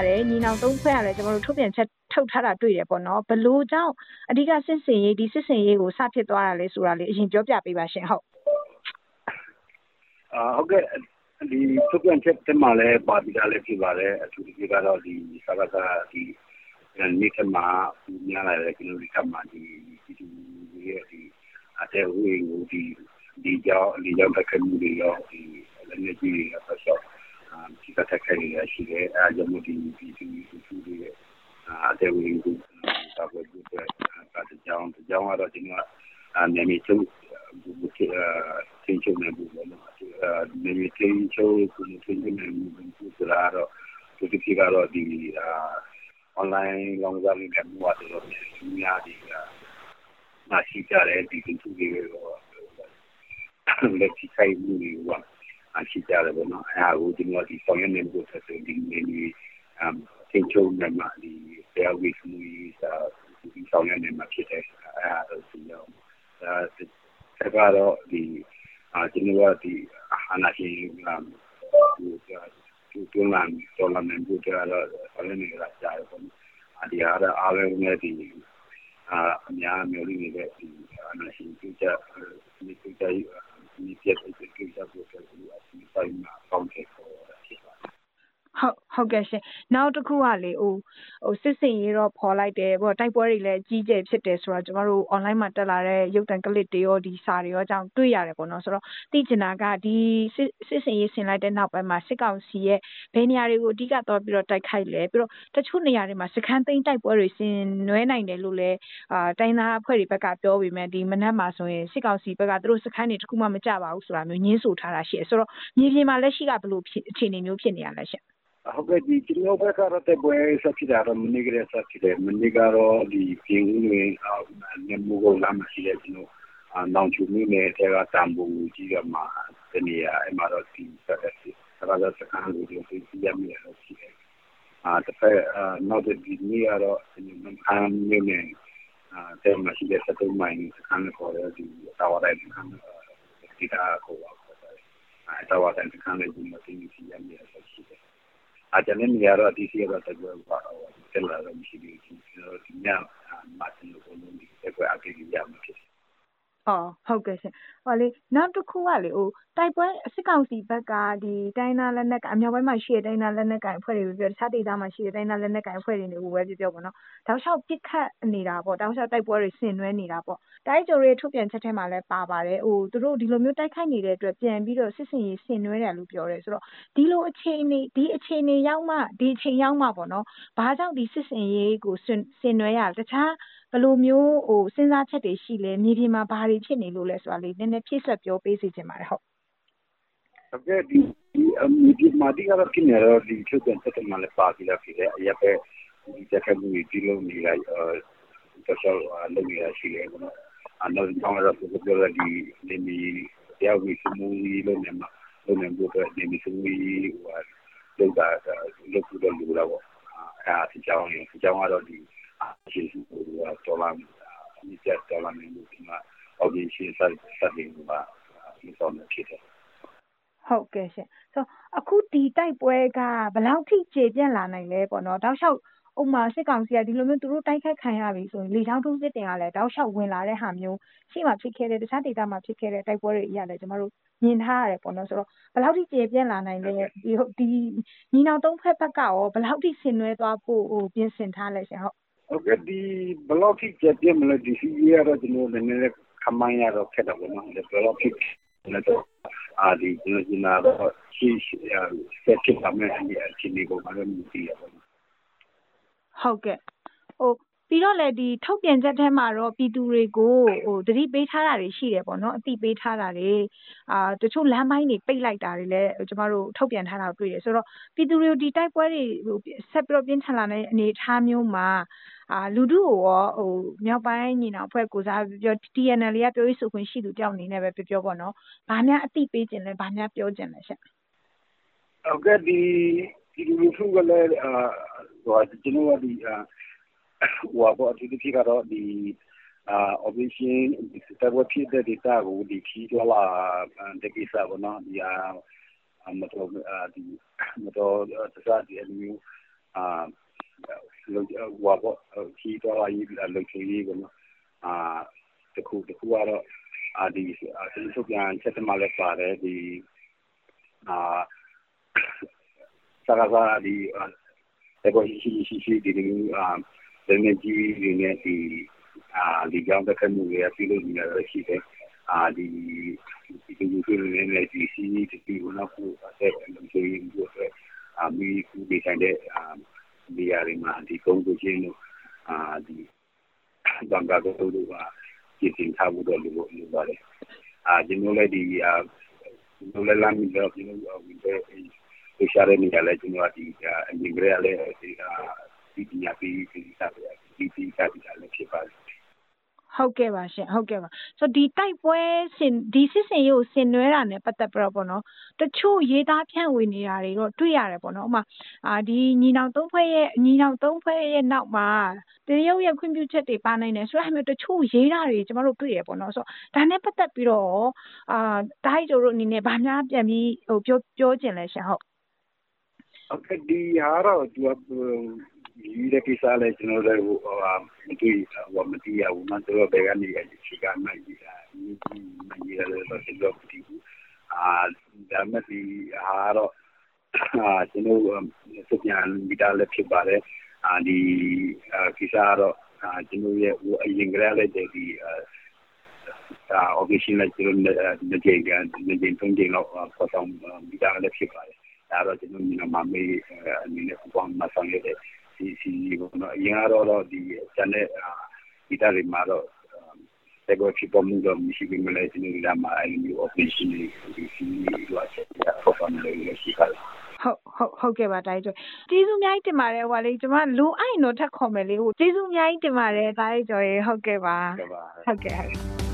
ရတယ်ညီနောင်သုံးဖွဲ့ရတယ်ကျွန်တော်တို့ထုတ်ပြန်ချက်ထုတ်ထားတာတွေ့ရပေါ့နော်ဘလို့ကြောင့်အဓိကစစ်စင်ရေးဒီစစ်စင်ရေးကိုစဖြစ်သွားတာလဲဆိုတာလေးအရင်ပြောပြပေးပါရှင်ဟုတ်အာဟုတ်ကဲ့ဒီထုတ်ပြန်ချက်တမှာလည်းပါပြီးသားလည်းဖြစ်ပါတယ်အထူးသဖြင့်ကတော့ဒီစကားစားဒီနေ့ကမှညာလာတဲ့ကျွန်တော်ဒီကမှဒီဒီဒီရဲ့ဒီအတဲ့ဝေးကိုဒီဒီကြောင့်ဒီကြောင့်တက်မှုတွေရောဒီလည်းနေကြီးအဆက်ဆော့ ဒီကတက်ခဲ့ရရှိတယ်အဲကြောင့်ဒီဒီဒီဒီဒီရဲ့အတဲ့ဝေးကိုတာဝန်ယူတဲ့အဲကြောင့်ကြောင့်တော့ကျွန်တော်အနေနဲ့ချုပ်ဘူချာချင်းချုံနေဘူးလို့နေမချင်းချုပ်ကိုချင်းချုံနေဘူးဆိုတာတော့ဒီကိကတော့ဒီ online လောင်းစားလေးနဲ့မှုရတယ်တော့များဒီကမရှိကြတဲ့ဒီကိစ္စတွေတော့လက်ရှိဆိုင်မှုတွေက မရှိကြတယ်ပေါ့နော်အဲဟိုဒီမှာဒီဆောင်ရနေဖို့ဆက်ဒီနေနေအမ်ချင်းချုံနေမှာဒီဆရာဝိစမှုစာဒီဆောင်ရနေမှာဖြစ်တယ်အဲဒါတော့ဒီရောအဲဆက်ကတော့ဒီအာကျွန်တော်ကဒီအနာရှိအမ်ဒီဒီတွန်းလာတော်လာနေဖို့ကြတော့ဆောင်ရနေတာကြားတယ်ပေါ့ဒီအားအားလုံးနဲ့ဒီအာအများမျိုးလေးနေတဲ့ဒီအနာရှိကြကြဒီကြကြဒီပြတ်တဲ့ကြကြဖို့ ဆိုတော့အစီအစဉ်မှာပေါင်းခဲ့ပေါ်တာဖြစ်ပါတယ် ဟုတ်ဟုတ်ကဲ့ရှင်နောက်တစ်ခုကလေဟိုဟိုစစ်စင်ရေးတော့ဖော်လိုက်တယ်ပေါ့တိုက်ပွဲတွေလည်းကြီးကျယ်ဖြစ်တယ်ဆိုတော့ကျမတို့ online မှာတက်လာတဲ့ရုပ်တံကလစ်တွေရောဒီစာတွေရောအကြောင်းတွေ့ရတယ်ပေါ့နော်ဆိုတော့သိချင်တာကဒီစစ်စစ်စင်ရေးဆင်လိုက်တဲ့နောက်ပိုင်းမှာစစ်ကောင်စီရဲ့ဘယ်နေရာတွေကိုအဓိကတော့ပြီးတော့တိုက်ခိုက်လဲပြီးတော့တချို့နေရာတွေမှာစခန်းသိမ်းတိုက်ပွဲတွေဆင်နွှဲနိုင်တယ်လို့လည်းအာတိုင်းသားအဖွဲ့တွေဘက်ကပြောပေမဲ့ဒီမနက်မှာဆိုရင်စစ်ကောင်စီဘက်ကသူတို့စခန်းတွေတခုမှမကြပါဘူးဆိုတာမျိုးညင်းဆိုထားတာရှိတယ်ဆိုတော့မြေပြင်မှာလက်ရှိကဘယ်လိုအခြေအနေမျိုးဖြစ်နေရလဲရှင် ဟုတ်ကဲ့ဒီကျွန်တော်ဘက်ကတော့တက်ပွဲဆက်ဖြစ်တာတော့မနေ့ကလေးဆက်ဖြစ်တယ်မနေ့ကတော့ဒီပြင်ဦးတွေနေမှုကိုလာမရှိတဲ့ကျွန်တော်အနောင်ချူမိနဲ့တဲကတံပူကြီးကမှတနေရာအမှတော့ဒီဆက်ဆက်ဆက်ဆက်စကန်လို့ဒီပြရမယ်လို့ရှိတယ်အာတစ်ဖက်နောက်ဒီနေ့ကတော့ကျွန်တော်အမ်းမြို့နယ်အာတဲမရှိတဲ့စက်တုံးမိုင်းစကန်ခေါ်တဲ့ဒီတာဝါတိုင်းစကန်ဒီတာကိုပါခေါ်တယ်အဲတာဝါတိုင်းစကန်လေးကိုမသိဘူးပြရမယ်လို့ရှိတယ် အကျဉ်းနေရတော့ဒီစီရတော့တက်ပွဲပါတော့ဆက်လာတော့မရှိဘူးဒီညမှာတင်လို့ဘုံဒီတက်ပွဲအကိရမှာဖြစ် အော်ဟုတ်ကဲ့ရှင်ဟောလေနောက်တစ်ခုကလေဟိုတိုက်ပွဲစစ်ကောင်စီဘက်ကဒီတိုင်းနာလက်နက်ကအမြောက်ပိုင်းမှာရှိတဲ့တိုင်းနာလက်နက်ကိုင်အဖွဲ့တွေပြောတခြားဒေသမှာရှိတဲ့တိုင်းနာလက်နက်ကိုင်အဖွဲ့တွေနဲ့ဟိုပဲပြောပြောပေါ့နော်တောက်လျှောက်ပစ်ခတ်နေတာပေါ့တောက်လျှောက်တိုက်ပွဲတွေဆင်နွှဲနေတာပေါ့တိုင်းကျိုရဲ့ထုတ်ပြန်ချက်ထဲမှာလည်းပါပါတယ်ဟိုသူတို့ဒီလိုမျိုးတိုက်ခိုက်နေတဲ့အတွက်ပြန်ပြီးတော့စစ်စင်ရေးဆင်နွှဲတယ်လို့ပြောတယ်ဆိုတော့ဒီလိုအခြေအနေဒီအခြေအနေရောက်မှဒီအချိန်ရောက်မှပေါ့နော်ဘာကြောင့်ဒီစစ်စင်ရေးကိုဆင်နွှဲရတခြား ဘယ်လိုမျိုးဟိုစဉ်းစားချက်တွေရှိလဲမြေပြင်မှာဘာတွေဖြစ်နေလို့လဲဆိုတာလေးနည်းနည်းဖြည့်ဆွတ်ပြောပေးစေချင်ပါတယ်ဟုတ်ဟုတ်ကဲ့ဒီမြေပြင်မှာဒီကတော့ဖြစ်နေတော့ဒီချုပ်ပြန်ချက်မှလည်းပါပြီးတော့ဖြစ်တယ်အရက်ပဲဒီတက်မှုကြီးလုံးနေလိုက်တော့ဆောလုံးရရှိလေနော်အနောက်ကြောင်းရတော့ပြောရဒီနေမီတရားဝင်စမှုလုံးနေမှာလုံးနေဖို့အတွက်နေမီစမှုဟိုလောက်တာလောက်ဖို့တော့လူလာပေါ့အဲအကြောင်းအကြောင်းကတော့ဒီ ကျေးဇူးကိုတော်လာမိကျတော်လာနေလို့ဒီမှာအော်ဒီရှိဆက်ဆက်နေမှာဒီဆောင်နေဖြစ်တယ်ဟုတ်ကဲ့ရှင်ဆိုအခုဒီတိုက်ပွဲကဘယ်လောက်ထိကျေပြန့်လာနိုင်လဲပေါ့နော်တောက်လျှောက်ဥမာစစ်ကောင်စီကဒီလိုမျိုးသူတို့တိုက်ခိုက်ခံရပြီဆိုရင်လေချောင်းထိုးစစ်တင်ကလည်းတောက်လျှောက်ဝင်လာတဲ့ဟာမျိုးရှိမှဖြစ်ခဲ့တဲ့တခြားဒေသမှာဖြစ်ခဲ့တဲ့တိုက်ပွဲတွေအရာလည်းကျမတို့မြင်ထားရတယ်ပေါ့နော်ဆိုတော့ဘယ်လောက်ထိကျေပြန့်လာနိုင်လဲဒီဒီညီနောင်သုံးဖက်ဘက်ကရောဘယ်လောက်ထိဆင်နွှဲသွားဖို့ဟိုပြင်ဆင်ထားလဲရှင်ဟုတ် ဟုတ်ကဲ့ ဒီဘလောက်ထိ ကျေပြန့်မလဲ ဒီစီရတော့ ကျွန်တော်လည်းနည်းနည်းခမိုင်းရတော့ ခက်တယ်ပေါ့နော် ဘယ်လောက်ထိလည်းတော့အာဒီကျွန်တော်ညာတော့ရှိဆက်ဖြစ်ပါမယ်အချင်းဒီကိုမှလည်းမသိရပါဘူးဟုတ်ကဲ့ဟိုပြီးတော့လည်းဒီထုတ်ပြန်ချက်ထဲမှာတော့ ပြည်သူတွေကိုဟိုတတိပေးထားတာတွေ ရှိတယ်ပေါ့နော်အတိပေးထားတာတွေအာတချို့လမ်းပိုင်းတွေ ပိတ်လိုက်တာတွေလည်း ကျမတို့ ထုတ်ပြန်ထားတာတွေ့တယ်ဆိုတော့ ပြည်သူတွေကို ဒီတိုက်ပွဲတွေဟိုဆက်ပြီးတော့ ပြင်းထန်လာတဲ့ အနေအထားမျိုးမှာ အာလူထုကိုရောဟိုမြောက်ပိုင်းညီနောင်အဖွဲ့ကိုစားပြော TNL ကပြောရေးဆိုခွင့်ရှိသူတယောက်အနေနဲ့ပဲပြောပြောပေါ့နော်။ဘာများအသိပေးခြင်းလဲဘာများပြောခြင်းလဲရှင့်။ဟုတ်ကဲ့ဒီဒီလူထုကလည်းအာဟိုကျွန်တော်ကဒီအာဟိုဘောအတူတူကတော့ဒီအာ operation ဒီတပ်ဝဖြစ်တဲ့ data ကိုဒီခီးတော့လာတကိစ္စပေါ့နော်ဒီအာမတော်ဒီမတော်တစားဒီအမျိုးအာ လုံဟိုပေါ့ခီးတော်ရေးလုံချရေးပေါ့နော်အာတခုတခုကတော့အာဒီဒီထုတ်ပြန်ချက်တမလည်းပါတယ်ဒီအာစကားကဒီအဲပေါ်ရှိရှိရှိဒီဒီအာဒနေကြီးဒီနဲ့ဒီအာဒီကြောင့်တက်ခမှုရပြုလုပ်နေရရှိတယ်အာဒီဒီဒီဒီနေနေဒီစီဒီဒီဘနာကိုအဲ့လုံချရေးကိုအာမီကူဒီဆိုင်တဲ့အာ နေရာတွေမှာဒီကုန်းကိုချင်းတို့အာဒီဘန်ကာကိုတို့ကပြင်ဆင်ထားဖို့တော့လိုလိုပါတယ်အာဒီလိုလည်းဒီအာဒီလိုလည်းလာမီတော့ဒီလိုဝင်တဲ့ဒီရှာရနေရလဲကျွန်တော်ဒီအမြင်ကြရလဲဒီအာဒီပညာပေးဒီစားပြဒီဒီစားပြလည်းဖြစ်ပါတယ် ဟုတ်ကဲ့ပါရှင်ဟုတ်ကဲ့ပါဆိုတော့ဒီတိုက်ပွဲဆင်ဒီစစ်စင်ရေးကိုဆင်နွှဲတာနဲ့ပတ်သက်ပြီးတော့ပေါ့နော်တချို့ရေးသားဖြန့်ဝေနေတာတွေတော့တွေ့ရတယ်ပေါ့နော်ဥပမာအာဒီညီနောင်သုံးဖွဲ့ရဲ့ညီနောင်သုံးဖွဲ့ရဲ့နောက်မှာတရုတ်ရဲ့ခွင့်ပြုချက်တွေပါနိုင်တယ်ဆိုတော့အဲ့မျိုးတချို့ရေးတာတွေကျမတို့တွေ့ရပေါ့နော်ဆိုတော့ဒါနဲ့ပတ်သက်ပြီးတော့အာတားဟိတို့အနေနဲ့ဗာများပြန်ပြီးဟိုပြောပြောကျင်လဲရှင်ဟုတ်ဟုတ်ကဲ့ဒီဟာတော့သူ ဒီတဲ့ကိစ္စလည်းကျွန်တော်တို့ဟိုမတွေ့ဟိုမတိရဘူးမတော်ဘယ်ကနေချိကမှကြီးတာဒီမကြီးလည်းတော့ဒီလိုဒီအာဒါမှဒီဟာတော့အာကျွန်တော်စပြန်မိတာလည်းဖြစ်ပါတယ်အာဒီကိစ္စတော့အာကျွန်တော်ရဲ့ဟိုအရင်ကလည်းဒီအာ official လည်းကျွန်တော်နေကြတယ်နေကြတုံးကြတော့ပေါ်ဆောင်မိတာလည်းဖြစ်ပါတယ်ဒါတော့ကျွန်တော်ညီမမေးအနေနဲ့ပုံမှန်ဆောင်ရတဲ့ ဒီစီကိုနော်အရင်ကတော့ဒီကျန်တဲ့ဒီတာတွေမှာတော့တကောဖြစ်ပေါ်မှုတော့မရှိဘူးမလဲဒီလိုလာမှာအဲဒီ operation ဒီစီလိုအပ်ချက်ပေါ်ပေါ်နေလို့ရှိတာဟုတ်ဟုတ်ဟုတ်ကဲ့ပါတိုင်းကျော်ကျေးဇူးအများကြီးတင်ပါတယ်ဟိုလေကျွန်မလိုအိုင်တော့ထက်ခေါ်မယ်လေဟိုကျေးဇူးအများကြီးတင်ပါတယ်တိုင်းကျော်ရေဟုတ်ကဲ့ပါဟုတ်ကဲ့ဟုတ်